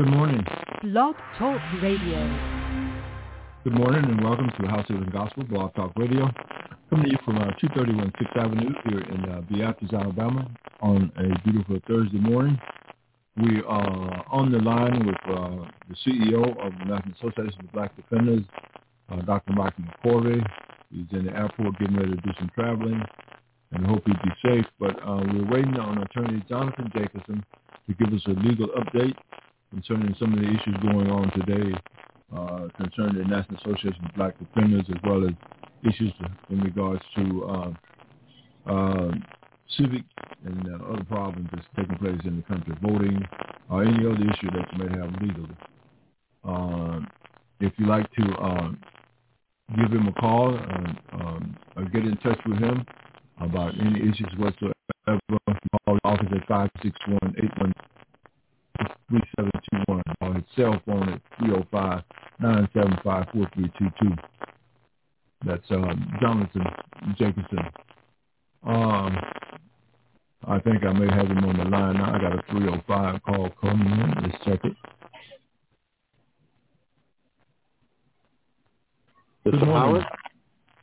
Good morning. Blog Talk Radio. Good morning and welcome to the House of the Gospel Blog Talk Radio. Coming to you from uh, 231 6th Avenue here in uh, Beatrice, Alabama on a beautiful Thursday morning. We are on the line with uh, the CEO of the National Association of Black Defenders, uh, Dr. Michael McCorvey. He's in the airport getting ready to do some traveling and I hope he'd be safe. But uh, we're waiting on Attorney Jonathan Jacobson to give us a legal update concerning some of the issues going on today uh, concerning the National Association of Black Defenders as well as issues in regards to uh, uh, civic and uh, other problems that's taking place in the country, voting or any other issue that you may have legally. Uh, if you'd like to uh, give him a call um, um, or get in touch with him about any issues whatsoever, call the office at 561 3721 or his cell phone at 305-975-4322. That's um, Jonathan Jacobson. Um, I think I may have him on the line now. I got a 305 call coming in. Let's check it. Mr. Good morning. Howard?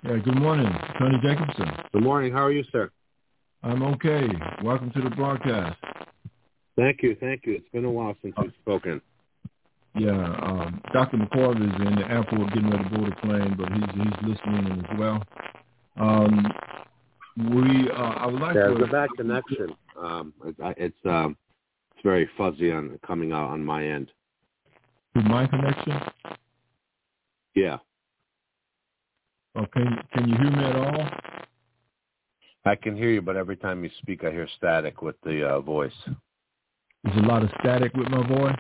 Yeah, good morning, Tony Jacobson. Good morning. How are you, sir? I'm okay. Welcome to the broadcast. Thank you. Thank you. It's been a while since we've spoken. Yeah, um, Dr. McCorvey is in the airport getting ready to board a plane, but he's he's listening in as well. Um, we, uh, I would like There's to. a bad connection. Um, it's it's, um, it's very fuzzy on coming out on my end. my connection. Yeah, Oh, can can you hear me at all? I can hear you, but every time you speak, I hear static with the uh, voice. There's a lot of static with my voice.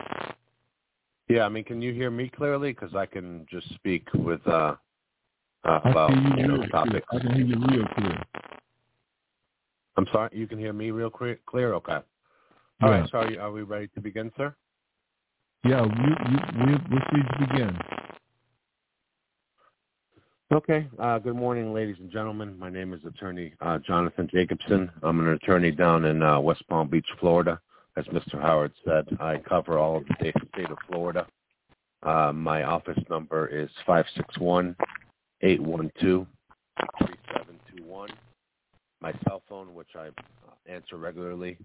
Yeah, I mean, can you hear me clearly? Because I can just speak with uh, uh, I about you you know topics. clear. I can hear you real clear. I'm sorry, you can hear me real clear. Clear, okay. All yeah. right, so are, you, are we ready to begin, sir? Yeah, you, you, we're, we're free to begin. Okay. Uh, good morning, ladies and gentlemen. My name is Attorney uh, Jonathan Jacobson. I'm an attorney down in uh, West Palm Beach, Florida. As Mr. Howard said, I cover all of the state, of Florida. Uh, my office number is five six one eight one two three seven two one. My cell phone, which I answer regularly,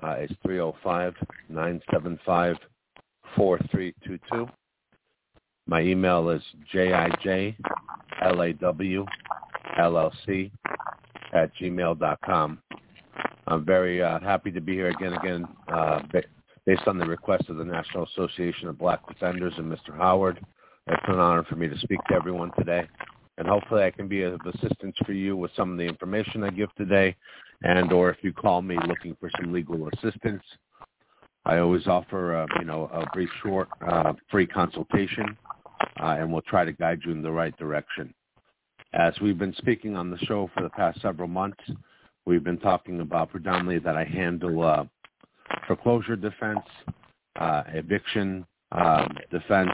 uh, is three zero five nine seven five four three two two. My email is jij L-A-W LLC at gmail dot com. I'm very uh, happy to be here again, again, uh, based on the request of the National Association of Black Defenders and Mr. Howard. It's an honor for me to speak to everyone today. And hopefully I can be of assistance for you with some of the information I give today and or if you call me looking for some legal assistance. I always offer, uh, you know, a brief, short, uh, free consultation uh, and we'll try to guide you in the right direction. As we've been speaking on the show for the past several months, we've been talking about predominantly that I handle uh, foreclosure defense, uh, eviction um, defense,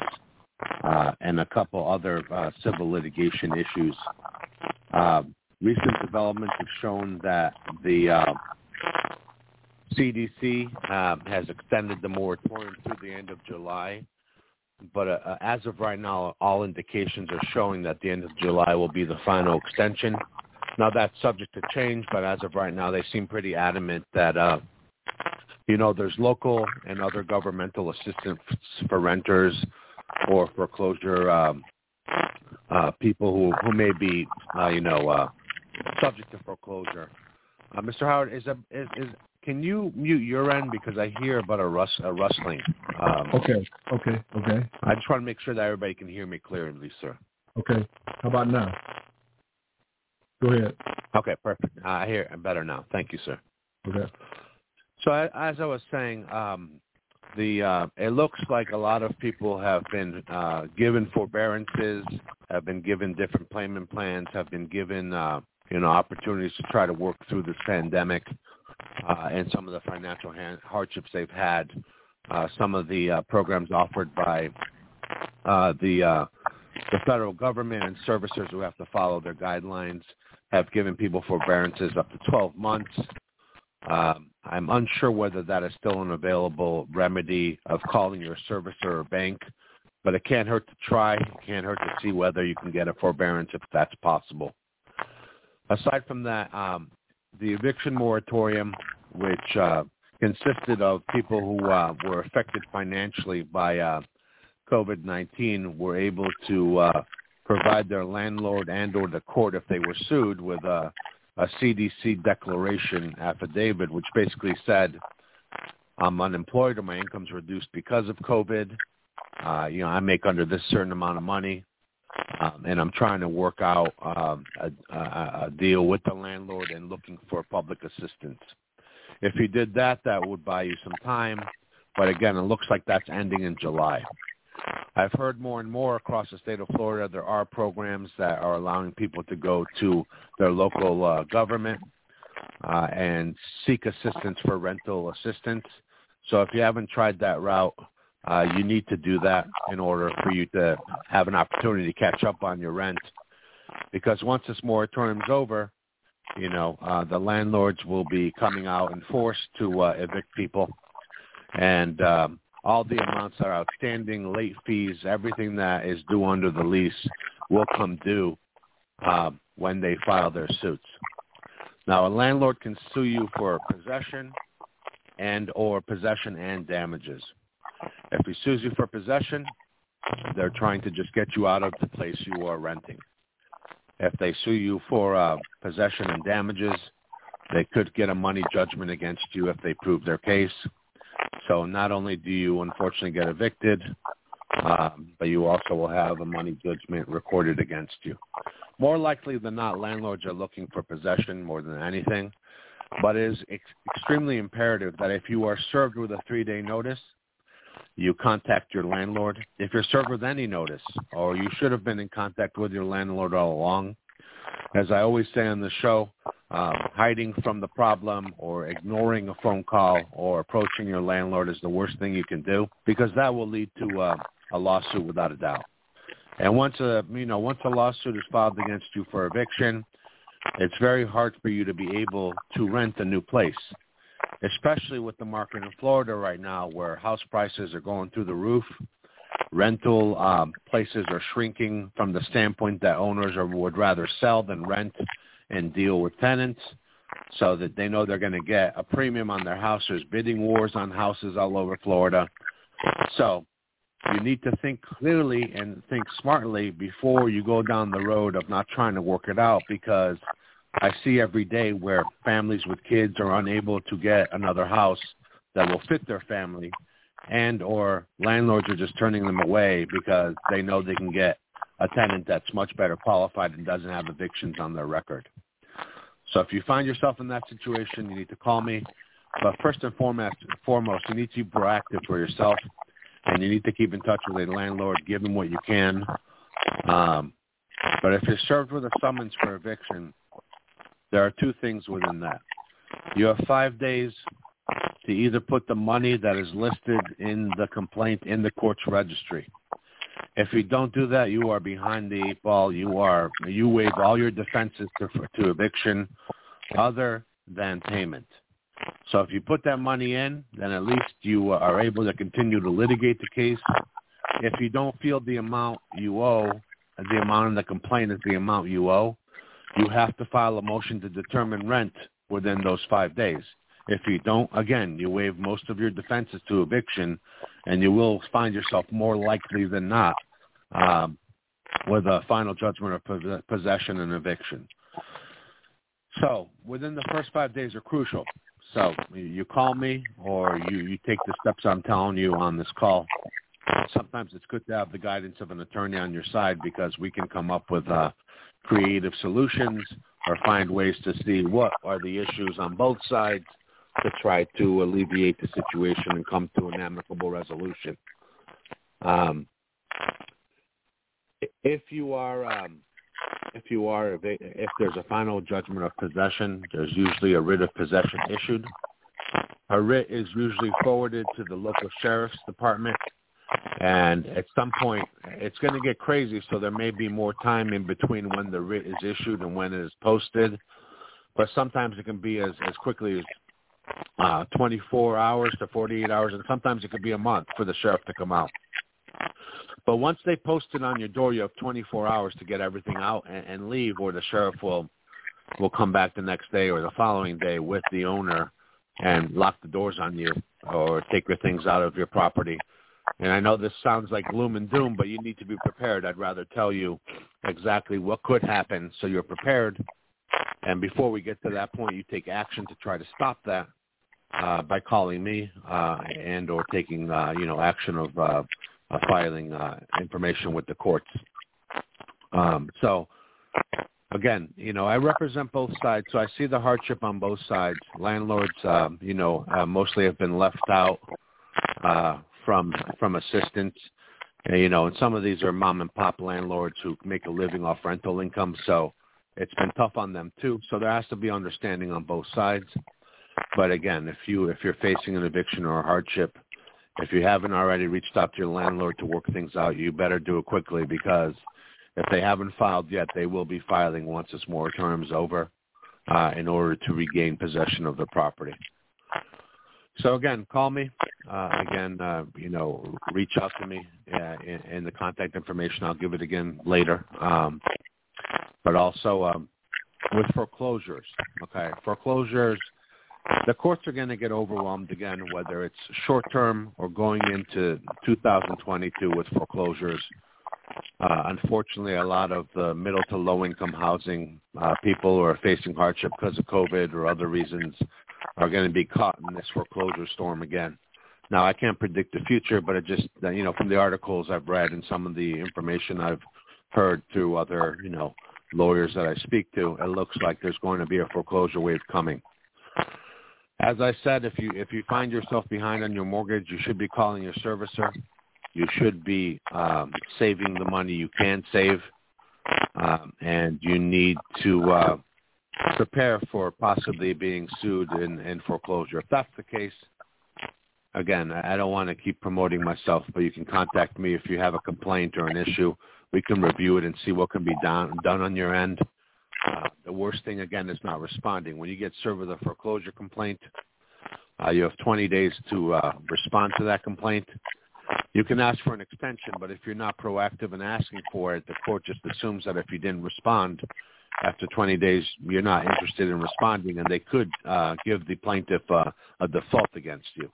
uh, and a couple other uh, civil litigation issues. Uh, recent developments have shown that the uh, CDC uh, has extended the moratorium through the end of July but uh, uh, as of right now, all indications are showing that the end of July will be the final extension. Now that's subject to change, but as of right now, they seem pretty adamant that uh, you know there's local and other governmental assistance for renters or foreclosure um, uh, people who who may be uh, you know uh, subject to foreclosure. Uh, Mr. Howard, is, a, is is can you mute your end because I hear about a rust a rustling. Um, Okay, okay, okay, I just want to make sure that everybody can hear me clearly, sir. okay. How about now? Go ahead. Okay, perfect. Uh, I hear better now. Thank you, sir. Okay. So I, as I was saying, um, the uh, it looks like a lot of people have been uh, given forbearances, have been given different payment plans, have been given uh, you know opportunities to try to work through this pandemic uh, and some of the financial hand, hardships they've had. Uh, some of the uh, programs offered by uh, the uh, the federal government and servicers who have to follow their guidelines have given people forbearances up to 12 months. Um, I'm unsure whether that is still an available remedy of calling your servicer or bank, but it can't hurt to try. It can't hurt to see whether you can get a forbearance if that's possible. Aside from that, um, the eviction moratorium, which uh, consisted of people who uh, were affected financially by uh, COVID-19, were able to uh, provide their landlord and or the court if they were sued with a, a CDC declaration affidavit, which basically said, I'm unemployed or my income's reduced because of COVID. Uh, you know, I make under this certain amount of money, um, and I'm trying to work out um, a, a, a deal with the landlord and looking for public assistance. If you did that, that would buy you some time. But again, it looks like that's ending in July. I've heard more and more across the state of Florida there are programs that are allowing people to go to their local uh, government uh, and seek assistance for rental assistance. So if you haven't tried that route, uh, you need to do that in order for you to have an opportunity to catch up on your rent. Because once this moratorium is over, you know, uh, the landlords will be coming out in force to uh, evict people. And um, all the amounts are outstanding, late fees, everything that is due under the lease will come due uh, when they file their suits. Now, a landlord can sue you for possession and or possession and damages. If he sues you for possession, they're trying to just get you out of the place you are renting. If they sue you for uh, possession and damages, they could get a money judgment against you if they prove their case. So not only do you unfortunately get evicted, um, but you also will have a money judgment recorded against you. More likely than not, landlords are looking for possession more than anything, but it is ex- extremely imperative that if you are served with a three-day notice, you contact your landlord. If you're served with any notice, or you should have been in contact with your landlord all along, as I always say on the show, uh, hiding from the problem or ignoring a phone call or approaching your landlord is the worst thing you can do because that will lead to uh, a lawsuit without a doubt. And once a you know once a lawsuit is filed against you for eviction, it's very hard for you to be able to rent a new place, especially with the market in Florida right now where house prices are going through the roof rental um, places are shrinking from the standpoint that owners are, would rather sell than rent and deal with tenants so that they know they're going to get a premium on their house. There's bidding wars on houses all over Florida. So you need to think clearly and think smartly before you go down the road of not trying to work it out because I see every day where families with kids are unable to get another house that will fit their family and or landlords are just turning them away because they know they can get a tenant that's much better qualified and doesn't have evictions on their record. So if you find yourself in that situation, you need to call me. But first and foremost, foremost, you need to be proactive for yourself, and you need to keep in touch with a landlord. Give them what you can. Um, but if you're served with a summons for eviction, there are two things within that. You have five days to either put the money that is listed in the complaint in the court's registry. If you don't do that, you are behind the eight ball. You are you waive all your defenses to, to eviction, other than payment. So if you put that money in, then at least you are able to continue to litigate the case. If you don't feel the amount you owe, the amount in the complaint is the amount you owe, you have to file a motion to determine rent within those five days. If you don't, again, you waive most of your defenses to eviction, and you will find yourself more likely than not um, with a final judgment of possession and eviction. So within the first five days are crucial. So you call me or you, you take the steps I'm telling you on this call. Sometimes it's good to have the guidance of an attorney on your side because we can come up with uh, creative solutions or find ways to see what are the issues on both sides to try to alleviate the situation and come to an amicable resolution. Um, if you are um, if you are if there's a final judgment of possession, there's usually a writ of possession issued. A writ is usually forwarded to the local sheriff's department, and at some point it's going to get crazy. So there may be more time in between when the writ is issued and when it is posted. But sometimes it can be as as quickly as uh, 24 hours to 48 hours, and sometimes it could be a month for the sheriff to come out. But once they post it on your door, you have 24 hours to get everything out and, and leave, or the sheriff will will come back the next day or the following day with the owner and lock the doors on you or take your things out of your property. And I know this sounds like gloom and doom, but you need to be prepared. I'd rather tell you exactly what could happen so you're prepared. And before we get to that point, you take action to try to stop that uh, by calling me uh, and or taking uh, you know action of uh, uh, filing uh, information with the courts. Um, so again, you know, I represent both sides, so I see the hardship on both sides. Landlords, um, you know, uh, mostly have been left out uh, from from assistance. And, you know, and some of these are mom and pop landlords who make a living off rental income, so it's been tough on them too. So there has to be understanding on both sides. But again, if you if you're facing an eviction or a hardship, if you haven't already reached out to your landlord to work things out, you better do it quickly because if they haven't filed yet, they will be filing once this moratorium is over uh, in order to regain possession of the property. So again, call me. Uh, again, uh, you know, reach out to me uh, in, in the contact information. I'll give it again later. Um, but also um, with foreclosures, okay, foreclosures – the courts are going to get overwhelmed again, whether it's short term or going into 2022 with foreclosures. Uh, unfortunately, a lot of the middle to low income housing uh, people who are facing hardship because of COVID or other reasons are going to be caught in this foreclosure storm again. Now, I can't predict the future, but it just, you know, from the articles I've read and some of the information I've heard through other, you know, lawyers that I speak to, it looks like there's going to be a foreclosure wave coming. As I said, if you if you find yourself behind on your mortgage, you should be calling your servicer. You should be um, saving the money you can save, um, and you need to uh, prepare for possibly being sued in, in foreclosure. If that's the case, again, I don't want to keep promoting myself, but you can contact me if you have a complaint or an issue. We can review it and see what can be done done on your end. The worst thing again is not responding. When you get served with a foreclosure complaint, uh, you have 20 days to uh, respond to that complaint. You can ask for an extension, but if you're not proactive in asking for it, the court just assumes that if you didn't respond after 20 days, you're not interested in responding, and they could uh, give the plaintiff uh, a default against you.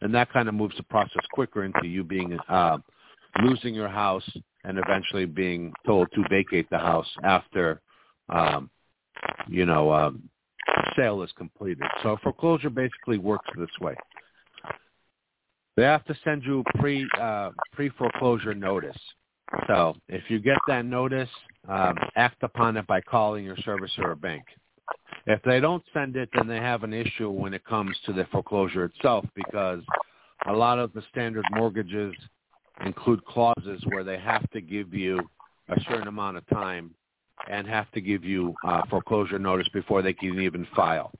And that kind of moves the process quicker into you being uh, losing your house and eventually being told to vacate the house after um, you know, um, sale is completed. So foreclosure basically works this way. They have to send you pre uh, pre foreclosure notice. So if you get that notice, um, act upon it by calling your servicer or bank. If they don't send it, then they have an issue when it comes to the foreclosure itself because a lot of the standard mortgages include clauses where they have to give you a certain amount of time and have to give you uh, foreclosure notice before they can even file.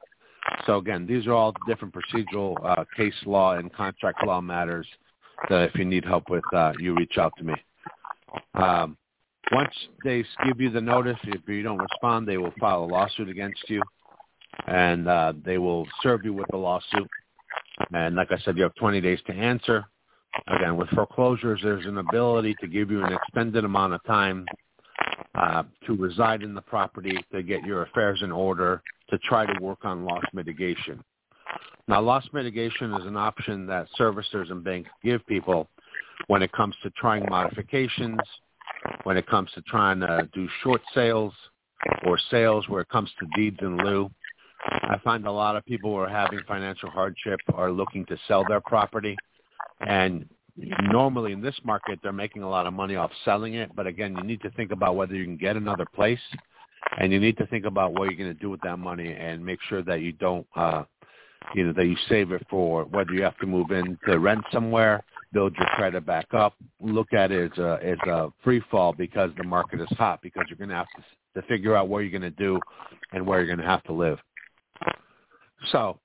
So again, these are all different procedural uh, case law and contract law matters that if you need help with, uh, you reach out to me. Um, once they give you the notice, if you don't respond, they will file a lawsuit against you, and uh, they will serve you with the lawsuit. And like I said, you have 20 days to answer. Again, with foreclosures, there's an ability to give you an extended amount of time uh, to reside in the property, to get your affairs in order, to try to work on loss mitigation. Now, loss mitigation is an option that servicers and banks give people when it comes to trying modifications, when it comes to trying to do short sales or sales where it comes to deeds in lieu. I find a lot of people who are having financial hardship are looking to sell their property and normally in this market they're making a lot of money off selling it but again you need to think about whether you can get another place and you need to think about what you're going to do with that money and make sure that you don't uh you know that you save it for whether you have to move in to rent somewhere build your credit back up. Look at it as a as a free fall because the market is hot because you're going to have to, to figure out what you're going to do and where you're going to have to live. So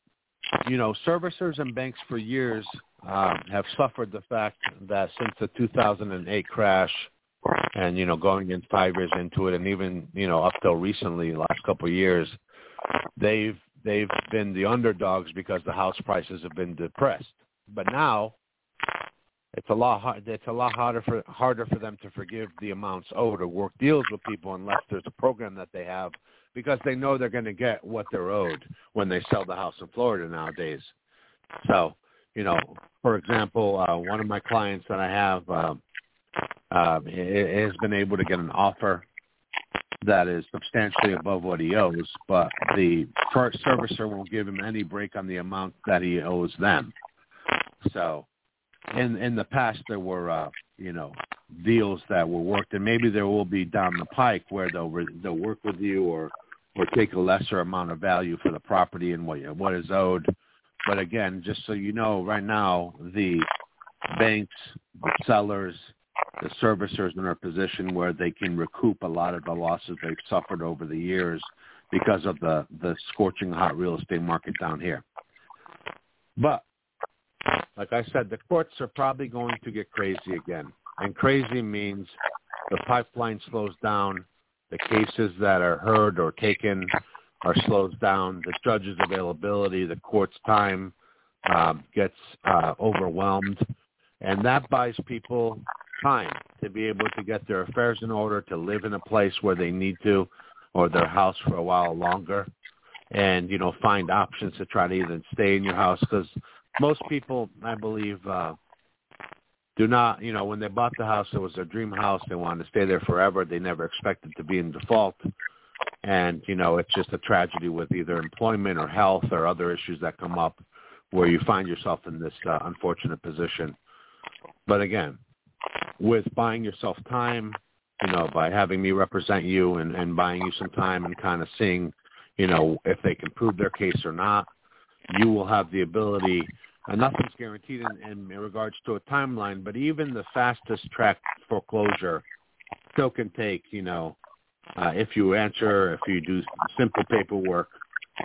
you know servicers and banks for years um, have suffered the fact that since the 2008 crash, and you know going in five years into it, and even you know up till recently, last couple of years, they've they've been the underdogs because the house prices have been depressed. But now it's a lot hard, it's a lot harder for harder for them to forgive the amounts owed or work deals with people unless there's a program that they have because they know they're going to get what they're owed when they sell the house in Florida nowadays. So, you know, for example, uh, one of my clients that I have uh, uh, has been able to get an offer that is substantially above what he owes, but the servicer won't give him any break on the amount that he owes them. So in in the past there were uh, you know deals that were worked, and maybe there will be down the pike where they'll re- they'll work with you or or take a lesser amount of value for the property and what what is owed. But again, just so you know, right now the banks, the sellers, the servicers are in a position where they can recoup a lot of the losses they've suffered over the years because of the the scorching hot real estate market down here. But like I said, the courts are probably going to get crazy again. And crazy means the pipeline slows down, the cases that are heard or taken are slowed down, the judge's availability, the court's time uh, gets uh, overwhelmed, and that buys people time to be able to get their affairs in order, to live in a place where they need to, or their house for a while longer, and you know find options to try to even stay in your house because most people, I believe, uh, do not, you know, when they bought the house, it was their dream house. They wanted to stay there forever. They never expected to be in default. And, you know, it's just a tragedy with either employment or health or other issues that come up where you find yourself in this uh, unfortunate position. But again, with buying yourself time, you know, by having me represent you and, and buying you some time and kind of seeing, you know, if they can prove their case or not, you will have the ability and nothing's guaranteed in, in, regards to a timeline, but even the fastest track foreclosure still can take, you know, uh, if you answer, if you do simple paperwork,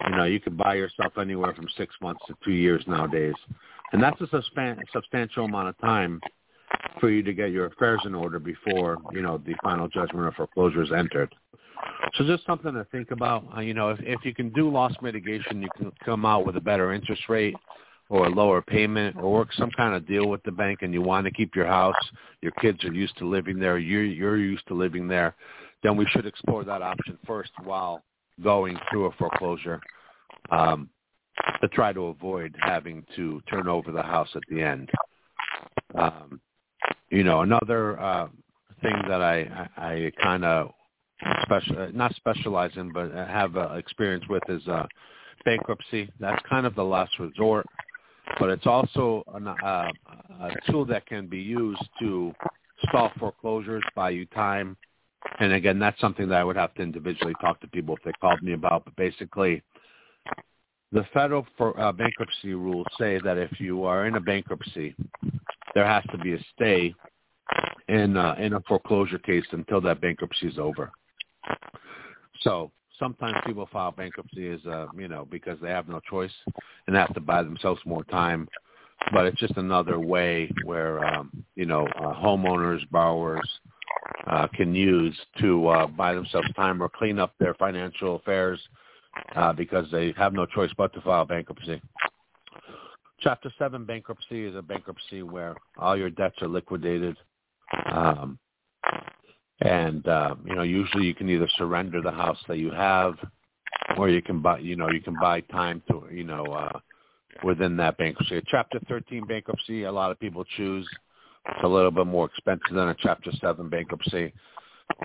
you know, you can buy yourself anywhere from six months to two years nowadays. And that's a substan- substantial amount of time for you to get your affairs in order before, you know, the final judgment or foreclosure is entered. So just something to think about. Uh, you know, if, if you can do loss mitigation, you can come out with a better interest rate or a lower payment or work some kind of deal with the bank and you want to keep your house, your kids are used to living there, you're, you're used to living there, then we should explore that option first while going through a foreclosure um, to try to avoid having to turn over the house at the end. Um, you know, another uh, thing that I, I, I kind of special, not specialize in, but have uh, experience with is uh, bankruptcy. That's kind of the last resort, but it's also an, uh, a tool that can be used to stall foreclosures, buy you time. And again, that's something that I would have to individually talk to people if they called me about. But basically, the federal for, uh, bankruptcy rules say that if you are in a bankruptcy, there has to be a stay in uh, in a foreclosure case until that bankruptcy is over. So sometimes people file bankruptcy as uh, you know because they have no choice and have to buy themselves more time. But it's just another way where um, you know uh, homeowners, borrowers uh, can use to uh, buy themselves time or clean up their financial affairs uh, because they have no choice but to file bankruptcy. Chapter 7 bankruptcy is a bankruptcy where all your debts are liquidated. Um, and uh, you know usually you can either surrender the house that you have or you can buy you know you can buy time to you know uh within that bankruptcy chapter 13 bankruptcy a lot of people choose it's a little bit more expensive than a chapter 7 bankruptcy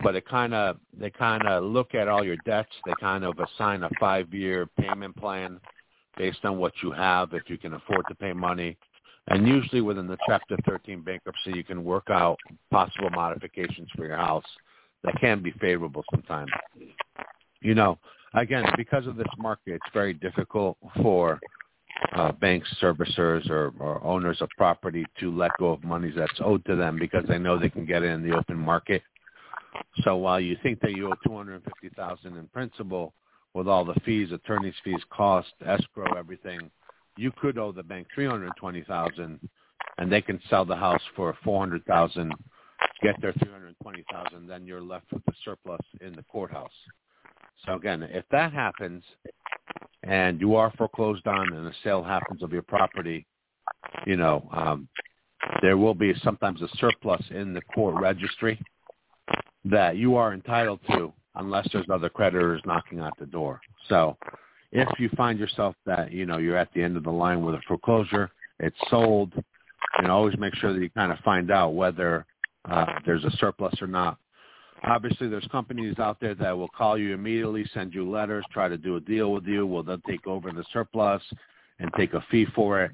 but it kind of they kind of look at all your debts they kind of assign a 5 year payment plan based on what you have if you can afford to pay money and usually within the Chapter 13 bankruptcy, you can work out possible modifications for your house that can be favorable sometimes. You know, again, because of this market, it's very difficult for uh, banks, servicers, or, or owners of property to let go of monies that's owed to them because they know they can get it in the open market. So while you think that you owe 250000 in principal, with all the fees, attorney's fees, cost, escrow, everything, you could owe the bank three hundred twenty thousand, and they can sell the house for four hundred thousand, get their three hundred twenty thousand, then you're left with the surplus in the courthouse. So again, if that happens, and you are foreclosed on and a sale happens of your property, you know, um, there will be sometimes a surplus in the court registry that you are entitled to unless there's other creditors knocking at the door. So if you find yourself that, you know, you're at the end of the line with a foreclosure, it's sold, you know, always make sure that you kind of find out whether uh, there's a surplus or not. Obviously, there's companies out there that will call you immediately, send you letters, try to do a deal with you. Will then take over the surplus and take a fee for it.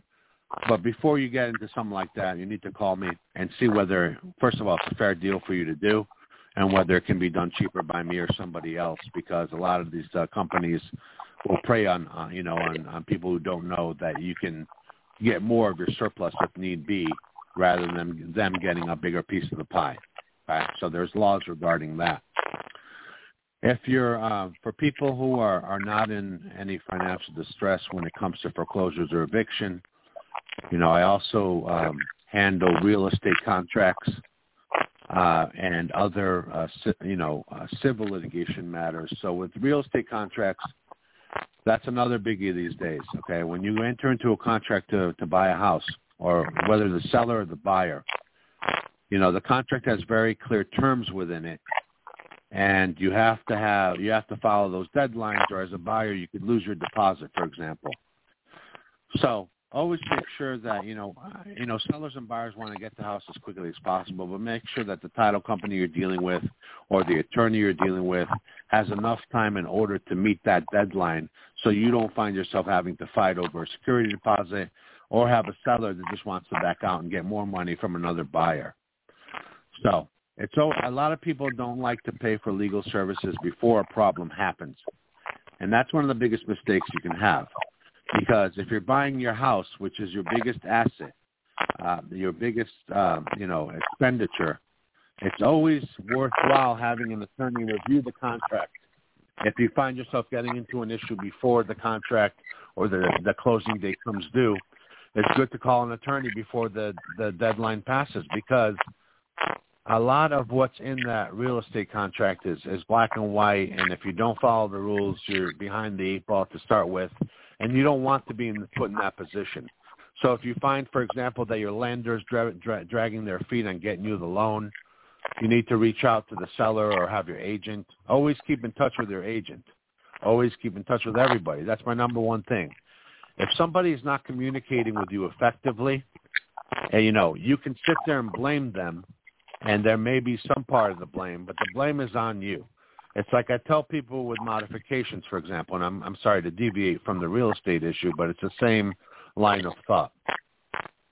But before you get into something like that, you need to call me and see whether, first of all, it's a fair deal for you to do, and whether it can be done cheaper by me or somebody else. Because a lot of these uh, companies will prey on, uh, you know, on, on people who don't know that you can get more of your surplus if need be, rather than them getting a bigger piece of the pie. Right? So there's laws regarding that. If you're uh, for people who are, are not in any financial distress when it comes to foreclosures or eviction, you know, I also um, handle real estate contracts uh, and other, uh, you know, uh, civil litigation matters. So with real estate contracts, that's another biggie these days. Okay, when you enter into a contract to to buy a house, or whether the seller or the buyer, you know, the contract has very clear terms within it, and you have to have you have to follow those deadlines, or as a buyer, you could lose your deposit, for example. So always make sure that you know you know sellers and buyers want to get the house as quickly as possible but make sure that the title company you're dealing with or the attorney you're dealing with has enough time in order to meet that deadline so you don't find yourself having to fight over a security deposit or have a seller that just wants to back out and get more money from another buyer so it's a lot of people don't like to pay for legal services before a problem happens and that's one of the biggest mistakes you can have because if you're buying your house, which is your biggest asset, uh, your biggest, uh, you know, expenditure, it's always worthwhile having an attorney review the contract. If you find yourself getting into an issue before the contract or the, the closing date comes due, it's good to call an attorney before the, the deadline passes because a lot of what's in that real estate contract is, is black and white, and if you don't follow the rules, you're behind the eight ball to start with and you don't want to be in, put in that position. So if you find, for example, that your lender's dra- dra- dragging their feet on getting you the loan, you need to reach out to the seller or have your agent. Always keep in touch with your agent. Always keep in touch with everybody. That's my number one thing. If somebody is not communicating with you effectively, and you know, you can sit there and blame them, and there may be some part of the blame, but the blame is on you. It's like I tell people with modifications, for example, and I'm, I'm sorry to deviate from the real estate issue, but it's the same line of thought.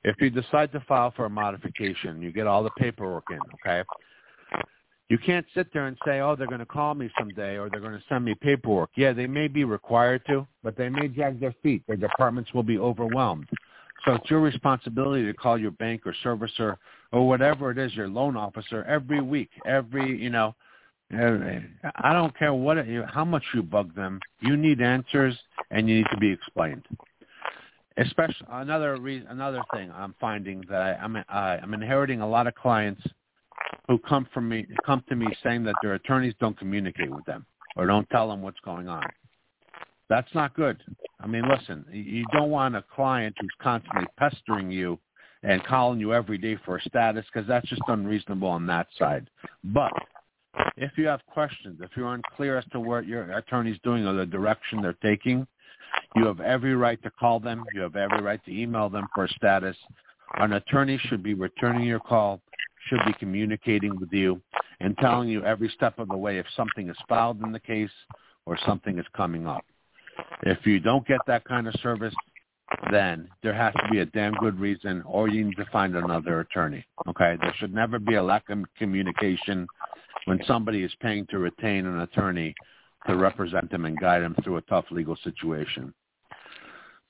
If you decide to file for a modification, you get all the paperwork in, okay? You can't sit there and say, oh, they're going to call me someday or they're going to send me paperwork. Yeah, they may be required to, but they may drag their feet. Their departments will be overwhelmed. So it's your responsibility to call your bank or servicer or whatever it is, your loan officer, every week, every, you know, I don't care what how much you bug them. You need answers, and you need to be explained. Especially another reason, another thing I'm finding that I, I'm I, I'm inheriting a lot of clients who come from me come to me saying that their attorneys don't communicate with them or don't tell them what's going on. That's not good. I mean, listen, you don't want a client who's constantly pestering you and calling you every day for a status because that's just unreasonable on that side. But if you have questions, if you're unclear as to what your attorney's doing or the direction they're taking, you have every right to call them. You have every right to email them for a status. An attorney should be returning your call, should be communicating with you, and telling you every step of the way if something is filed in the case or something is coming up. If you don't get that kind of service, then there has to be a damn good reason or you need to find another attorney. Okay? There should never be a lack of communication when somebody is paying to retain an attorney to represent them and guide them through a tough legal situation.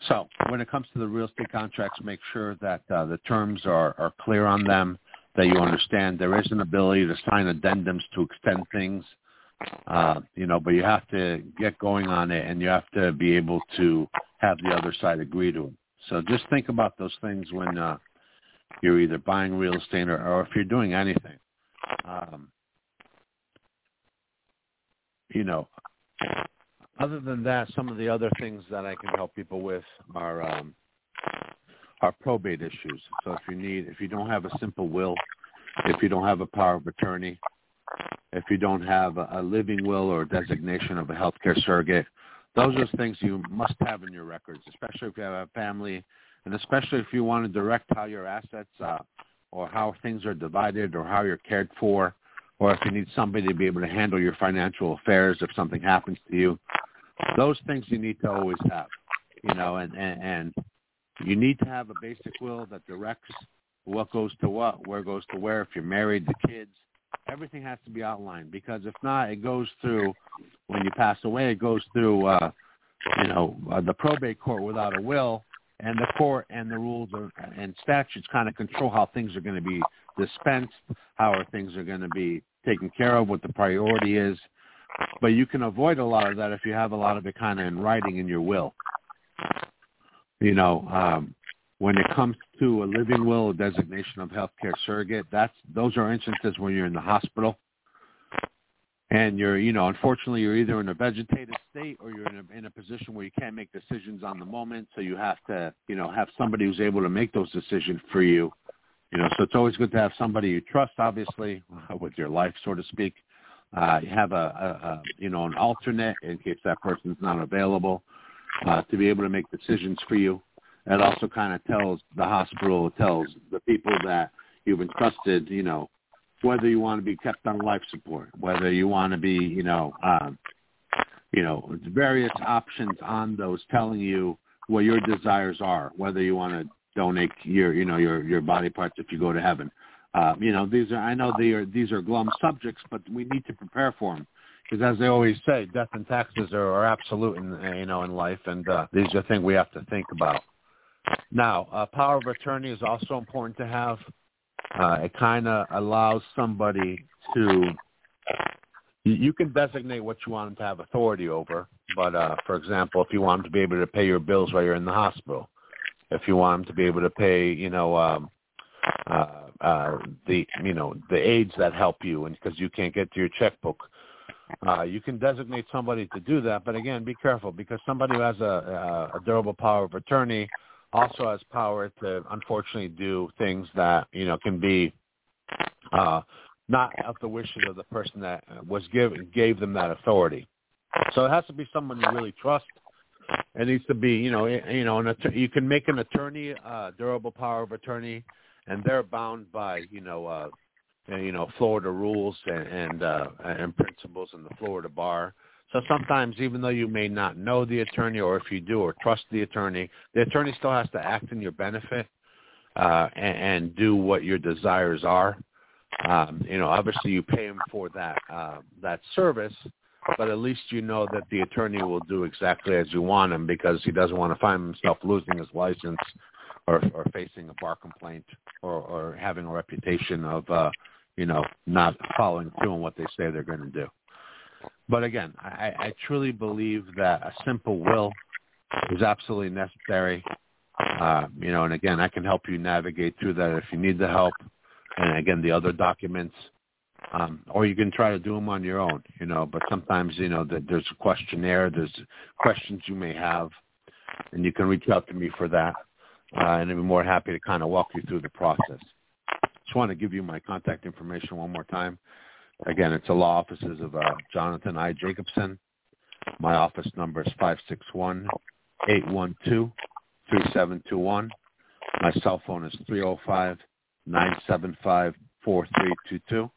So when it comes to the real estate contracts, make sure that uh, the terms are, are clear on them, that you understand there is an ability to sign addendums to extend things, uh, you know, but you have to get going on it and you have to be able to have the other side agree to it. So just think about those things when uh, you're either buying real estate or, or if you're doing anything. Um, you know, other than that, some of the other things that I can help people with are um, are probate issues. So if you need, if you don't have a simple will, if you don't have a power of attorney, if you don't have a, a living will or designation of a healthcare surrogate, those are things you must have in your records, especially if you have a family, and especially if you want to direct how your assets uh, or how things are divided or how you're cared for, or if you need somebody to be able to handle your financial affairs if something happens to you. Those things you need to always have, you know, and, and, and you need to have a basic will that directs what goes to what, where goes to where, if you're married, the kids, everything has to be outlined because if not, it goes through when you pass away. It goes through uh, you know uh, the probate court without a will, and the court and the rules are, and statutes kind of control how things are going to be dispensed, how things are going to be taken care of, what the priority is. But you can avoid a lot of that if you have a lot of it kind of in writing in your will. You know, um, when it comes to a living will, a designation of healthcare surrogate, that's those are instances when you're in the hospital and you're, you know, unfortunately you're either in a vegetative state or you're in a, in a position where you can't make decisions on the moment, so you have to, you know, have somebody who's able to make those decisions for you. You know, so it's always good to have somebody you trust, obviously, with your life, so to speak. Uh, have a, a, a, you know, an alternate in case that person's not available uh, to be able to make decisions for you. That also kind of tells the hospital, tells the people that you've entrusted, you know, whether you want to be kept on life support, whether you want to be, you know, um, you know, various options on those telling you what your desires are, whether you want to donate your, you know, your your body parts if you go to heaven. Uh, you know, these are I know they are these are glum subjects, but we need to prepare for them because as they always say, death and taxes are, are absolute in you know in life, and uh, these are things we have to think about. Now, uh, power of attorney is also important to have. Uh, it kind of allows somebody to you can designate what you want them to have authority over. But uh, for example, if you want them to be able to pay your bills while you're in the hospital, if you want them to be able to pay, you know, um, uh, uh, the you know the aides that help you, and because you can't get to your checkbook, uh, you can designate somebody to do that. But again, be careful because somebody who has a, a, a durable power of attorney also has power to unfortunately do things that you know can be uh, not of the wishes of the person that was given gave them that authority. So it has to be someone you really trust. It needs to be you know you know an att- you can make an attorney uh, durable power of attorney, and they're bound by you know uh, you know Florida rules and and, uh, and principles in the Florida bar. So sometimes, even though you may not know the attorney, or if you do, or trust the attorney, the attorney still has to act in your benefit uh, and, and do what your desires are. Um, you know, obviously you pay him for that uh, that service, but at least you know that the attorney will do exactly as you want him because he doesn't want to find himself losing his license or, or facing a bar complaint or, or having a reputation of, uh, you know, not following through on what they say they're going to do. But again, I, I truly believe that a simple will is absolutely necessary. Uh, you know, and again, I can help you navigate through that if you need the help. And again, the other documents, um, or you can try to do them on your own. You know, but sometimes you know that there's a questionnaire, there's questions you may have, and you can reach out to me for that, uh, and I'd be more happy to kind of walk you through the process. Just want to give you my contact information one more time. Again, it's the law offices of uh, Jonathan I. Jacobson. My office number is five six one eight one two three seven two one. My cell phone is three zero five nine seven five four three two two,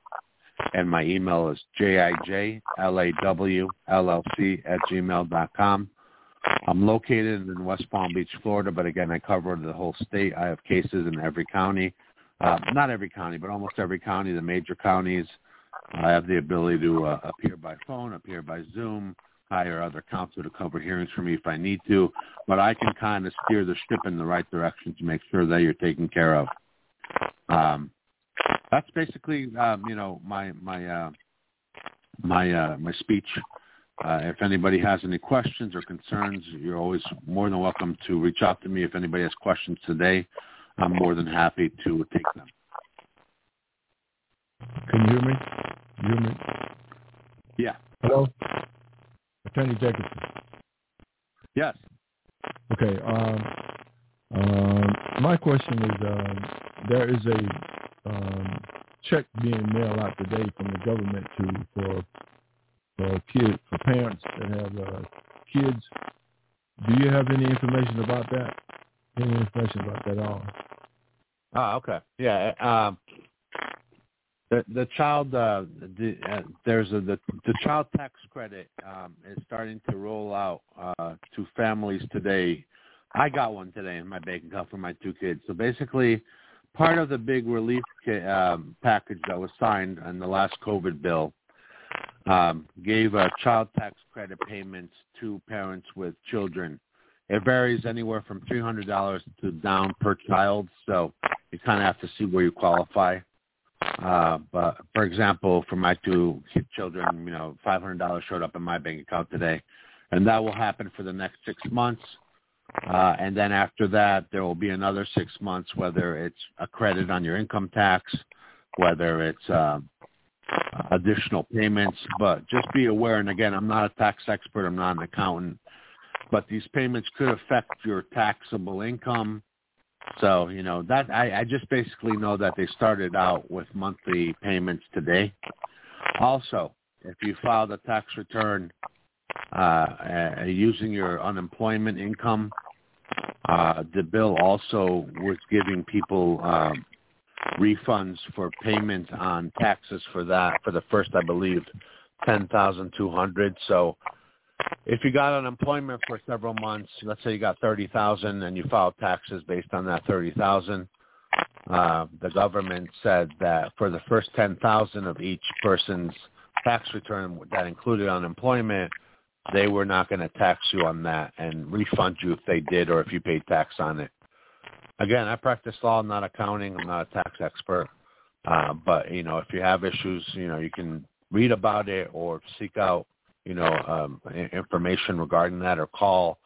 and my email is jijlawllc at gmail dot com. I'm located in West Palm Beach, Florida, but again, I cover the whole state. I have cases in every county, uh, not every county, but almost every county, the major counties. I have the ability to uh, appear by phone, appear by Zoom, hire other counsel to cover hearings for me if I need to, but I can kind of steer the ship in the right direction to make sure that you're taken care of. Um, that's basically, um, you know, my my uh, my uh, my speech. Uh, if anybody has any questions or concerns, you're always more than welcome to reach out to me. If anybody has questions today, I'm more than happy to take them. Can you hear me? You hear me? Yeah. Hello? Attorney Jacobson. Yes. Okay. Um, um, my question is, um, there is a um, check being mailed out today from the government to for for kids for parents that have uh, kids. Do you have any information about that? Any information about that at all? Ah, okay. Yeah. Um, the child uh, the, uh, there's a the the child tax credit um, is starting to roll out uh, to families today. I got one today in my bank account for my two kids. So basically, part of the big relief um, package that was signed in the last COVID bill um, gave a child tax credit payments to parents with children. It varies anywhere from three hundred dollars to down per child. So you kind of have to see where you qualify. Uh, but for example, for my two children, you know, five hundred dollars showed up in my bank account today, and that will happen for the next six months. Uh, and then after that, there will be another six months, whether it's a credit on your income tax, whether it's uh, additional payments. But just be aware, and again, I'm not a tax expert, I'm not an accountant, but these payments could affect your taxable income. So, you know, that I, I just basically know that they started out with monthly payments today. Also, if you filed a tax return uh, uh, using your unemployment income, uh, the bill also was giving people um, refunds for payment on taxes for that for the first, I believe, ten thousand two hundred. So if you got unemployment for several months, let's say you got thirty thousand and you filed taxes based on that thirty thousand, uh, the government said that for the first ten thousand of each person's tax return that included unemployment, they were not going to tax you on that and refund you if they did or if you paid tax on it. Again, I practice law, not accounting, I'm not a tax expert. Uh, but you know, if you have issues, you know, you can read about it or seek out you know, um, information regarding that or call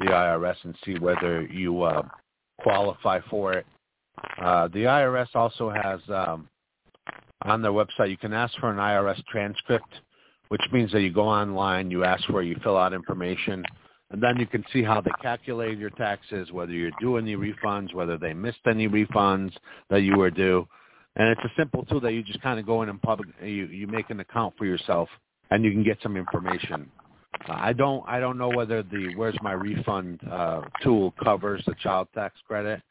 the IRS and see whether you uh, qualify for it. Uh, the IRS also has um, on their website, you can ask for an IRS transcript, which means that you go online, you ask for, you fill out information, and then you can see how they calculate your taxes, whether you're due any refunds, whether they missed any refunds that you were due. And it's a simple tool that you just kind of go in and public, you, you make an account for yourself and you can get some information. Uh, I don't I don't know whether the Where's My Refund uh, tool covers the child tax credit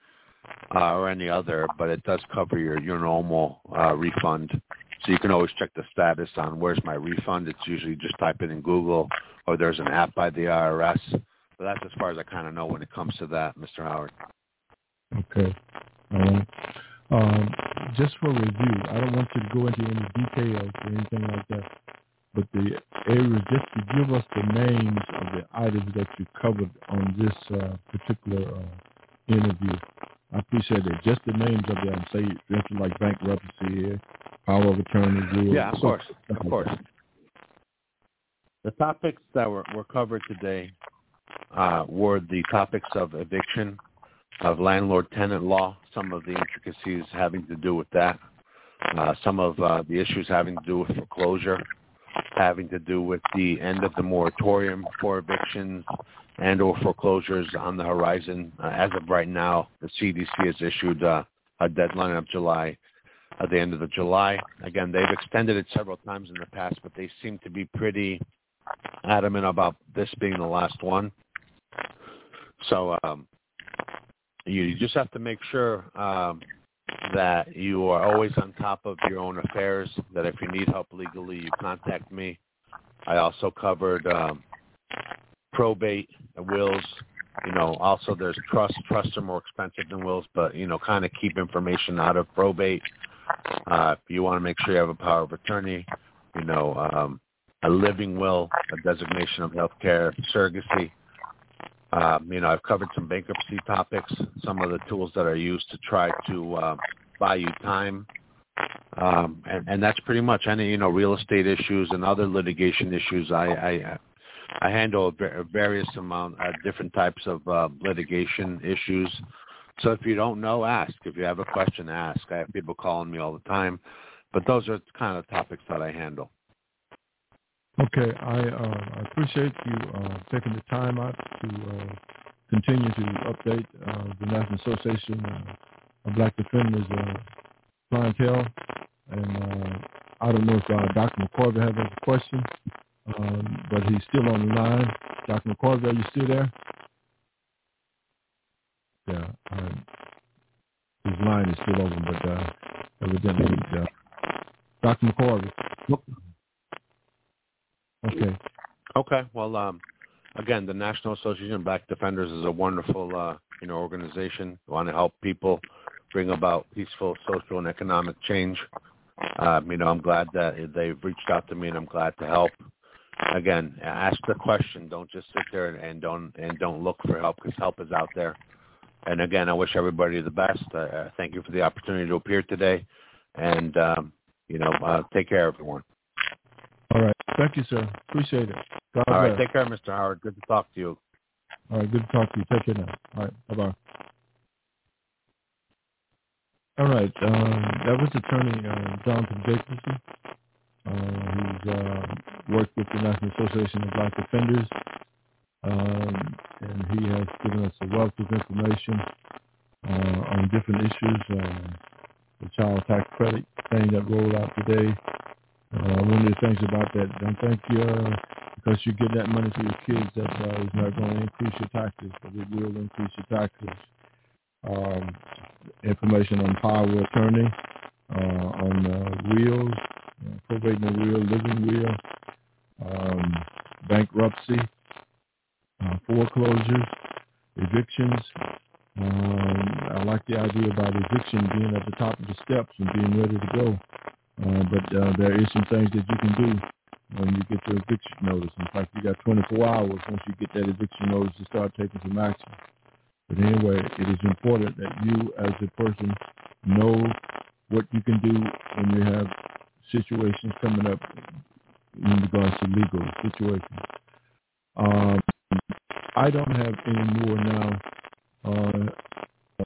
uh, or any other, but it does cover your your normal uh, refund. So you can always check the status on Where's My Refund. It's usually just type it in Google or there's an app by the IRS. But that's as far as I kind of know when it comes to that, Mr. Howard. Okay. Um, um, just for review, I don't want you to go into any details or anything like that but the areas just to give us the names of the items that you covered on this uh, particular uh, interview. I appreciate it. Just the names of them. Say, for instance, like bankruptcy, power of attorney, will. Yeah, of course, of course. The topics that were, were covered today uh, were the topics of eviction, of landlord-tenant law, some of the intricacies having to do with that, uh, some of uh, the issues having to do with foreclosure, having to do with the end of the moratorium for evictions and or foreclosures on the horizon. Uh, as of right now, the CDC has issued uh, a deadline of July, at the end of the July. Again, they've extended it several times in the past, but they seem to be pretty adamant about this being the last one. So um, you just have to make sure um, that you are always on top of your own affairs, that if you need help legally, you contact me. I also covered um, probate, wills. You know, also there's trust. Trusts are more expensive than wills, but, you know, kind of keep information out of probate. Uh, if you want to make sure you have a power of attorney, you know, um, a living will, a designation of health care, surrogacy. Um, you know, I've covered some bankruptcy topics, some of the tools that are used to try to uh, buy you time. Um, and, and that's pretty much any, you know, real estate issues and other litigation issues. I, I, I handle a various amount, uh, different types of uh, litigation issues. So if you don't know, ask. If you have a question, ask. I have people calling me all the time. But those are kind of topics that I handle. Okay, I uh, I appreciate you uh, taking the time out to uh, continue to update uh, the National Association of Black Defenders uh, clientele. And uh, I don't know if uh, Dr. McCorvey has a question, um, but he's still on the line. Dr. McCorvey, are you still there? Yeah, um, his line is still open, but uh, evidently, uh, Dr. McCorvey. Okay. Okay. Well, um, again, the National Association of Black Defenders is a wonderful, uh, you know, organization. We want to help people bring about peaceful social and economic change. Um, you know, I'm glad that they've reached out to me, and I'm glad to help. Again, ask the question. Don't just sit there and, and don't and don't look for help because help is out there. And again, I wish everybody the best. Uh, thank you for the opportunity to appear today, and um, you know, uh, take care, everyone. Thank you, sir. Appreciate it. God All right. Take care, Mr. Howard. Good to talk to you. All right. Good to talk to you. Take care now. All right. Bye-bye. All right. Um, that was attorney uh, Jonathan Jacobson, uh, who's uh, worked with the National Association of Black Defenders, um, and he has given us a wealth of information uh, on different issues. Uh, the child tax credit thing that rolled out today, uh, one of the things about that, don't think uh, because you give that money to your kids that uh, is not going to increase your taxes, but it will increase your taxes. Um, information on power of attorney, uh, on uh, wills, uh, probating will, living will, um, bankruptcy, uh, foreclosures, evictions. Um, I like the idea about eviction being at the top of the steps and being ready to go. Uh, but uh, there is some things that you can do when you get your eviction notice. In fact, you got 24 hours once you get that eviction notice to start taking some action. But anyway, it is important that you as a person know what you can do when you have situations coming up in regards to legal situations. Um, I don't have any more now. Uh,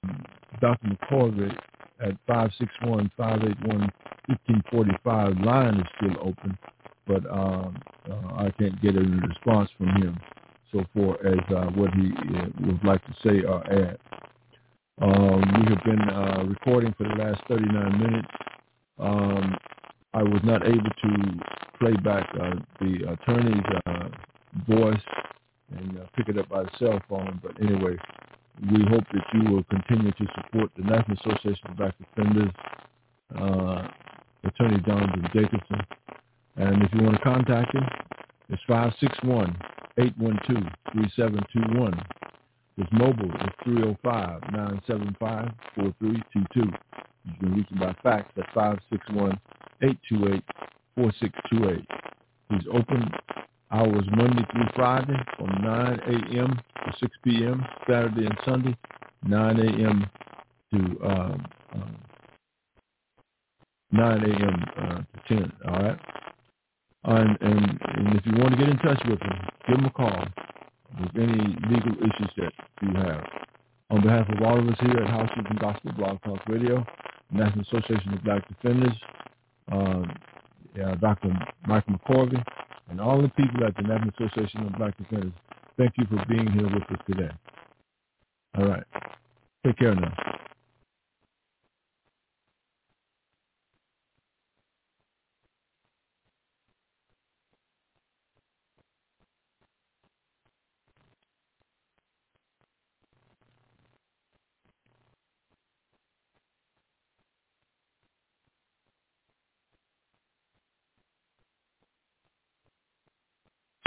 um, Dr. McCorvey at 561-581-1545. Line is still open, but um, uh, I can't get any response from him so far as uh, what he uh, would like to say or add. Um, we have been uh, recording for the last 39 minutes. Um, I was not able to play back uh, the attorney's voice and pick it up by the cell phone, but anyway, we hope that you will continue to support the National Association of Black Defenders, uh, Attorney Jonathan Jacobson. And if you want to contact him, it's 561-812-3721. His mobile is 305-975-4322. You can reach him by fax at 561-828-4628. He's open hours Monday through Friday from 9 a.m. to 6 p.m. Saturday and Sunday, 9 a.m. to um, uh, 9 a.m. Uh, to 10. All right. And, and and if you want to get in touch with them, give them a call with any legal issues that you have. On behalf of all of us here at House Gospel Blog Talk Radio, National Association of Black Defenders, um, yeah, Dr. Michael McCorvey, and all the people at the National Association of Black Defenders, thank you for being here with us today. All right. Take care now.